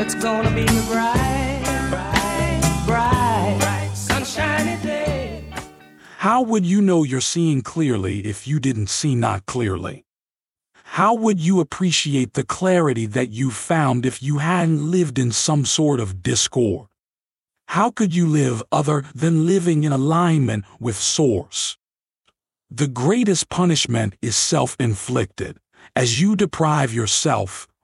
It's gonna be a bright, bright, bright, sunshiny day. How would you know you're seeing clearly if you didn't see not clearly? How would you appreciate the clarity that you found if you hadn't lived in some sort of discord? How could you live other than living in alignment with Source? The greatest punishment is self inflicted. As you deprive yourself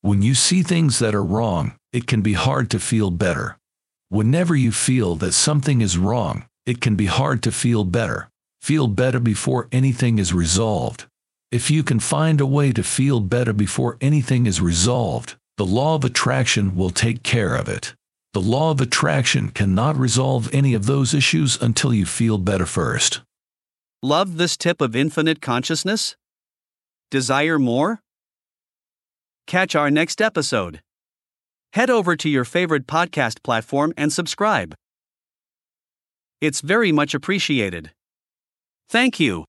When you see things that are wrong, it can be hard to feel better. Whenever you feel that something is wrong, it can be hard to feel better. Feel better before anything is resolved. If you can find a way to feel better before anything is resolved, the law of attraction will take care of it. The law of attraction cannot resolve any of those issues until you feel better first. Love this tip of infinite consciousness? Desire more? Catch our next episode. Head over to your favorite podcast platform and subscribe. It's very much appreciated. Thank you.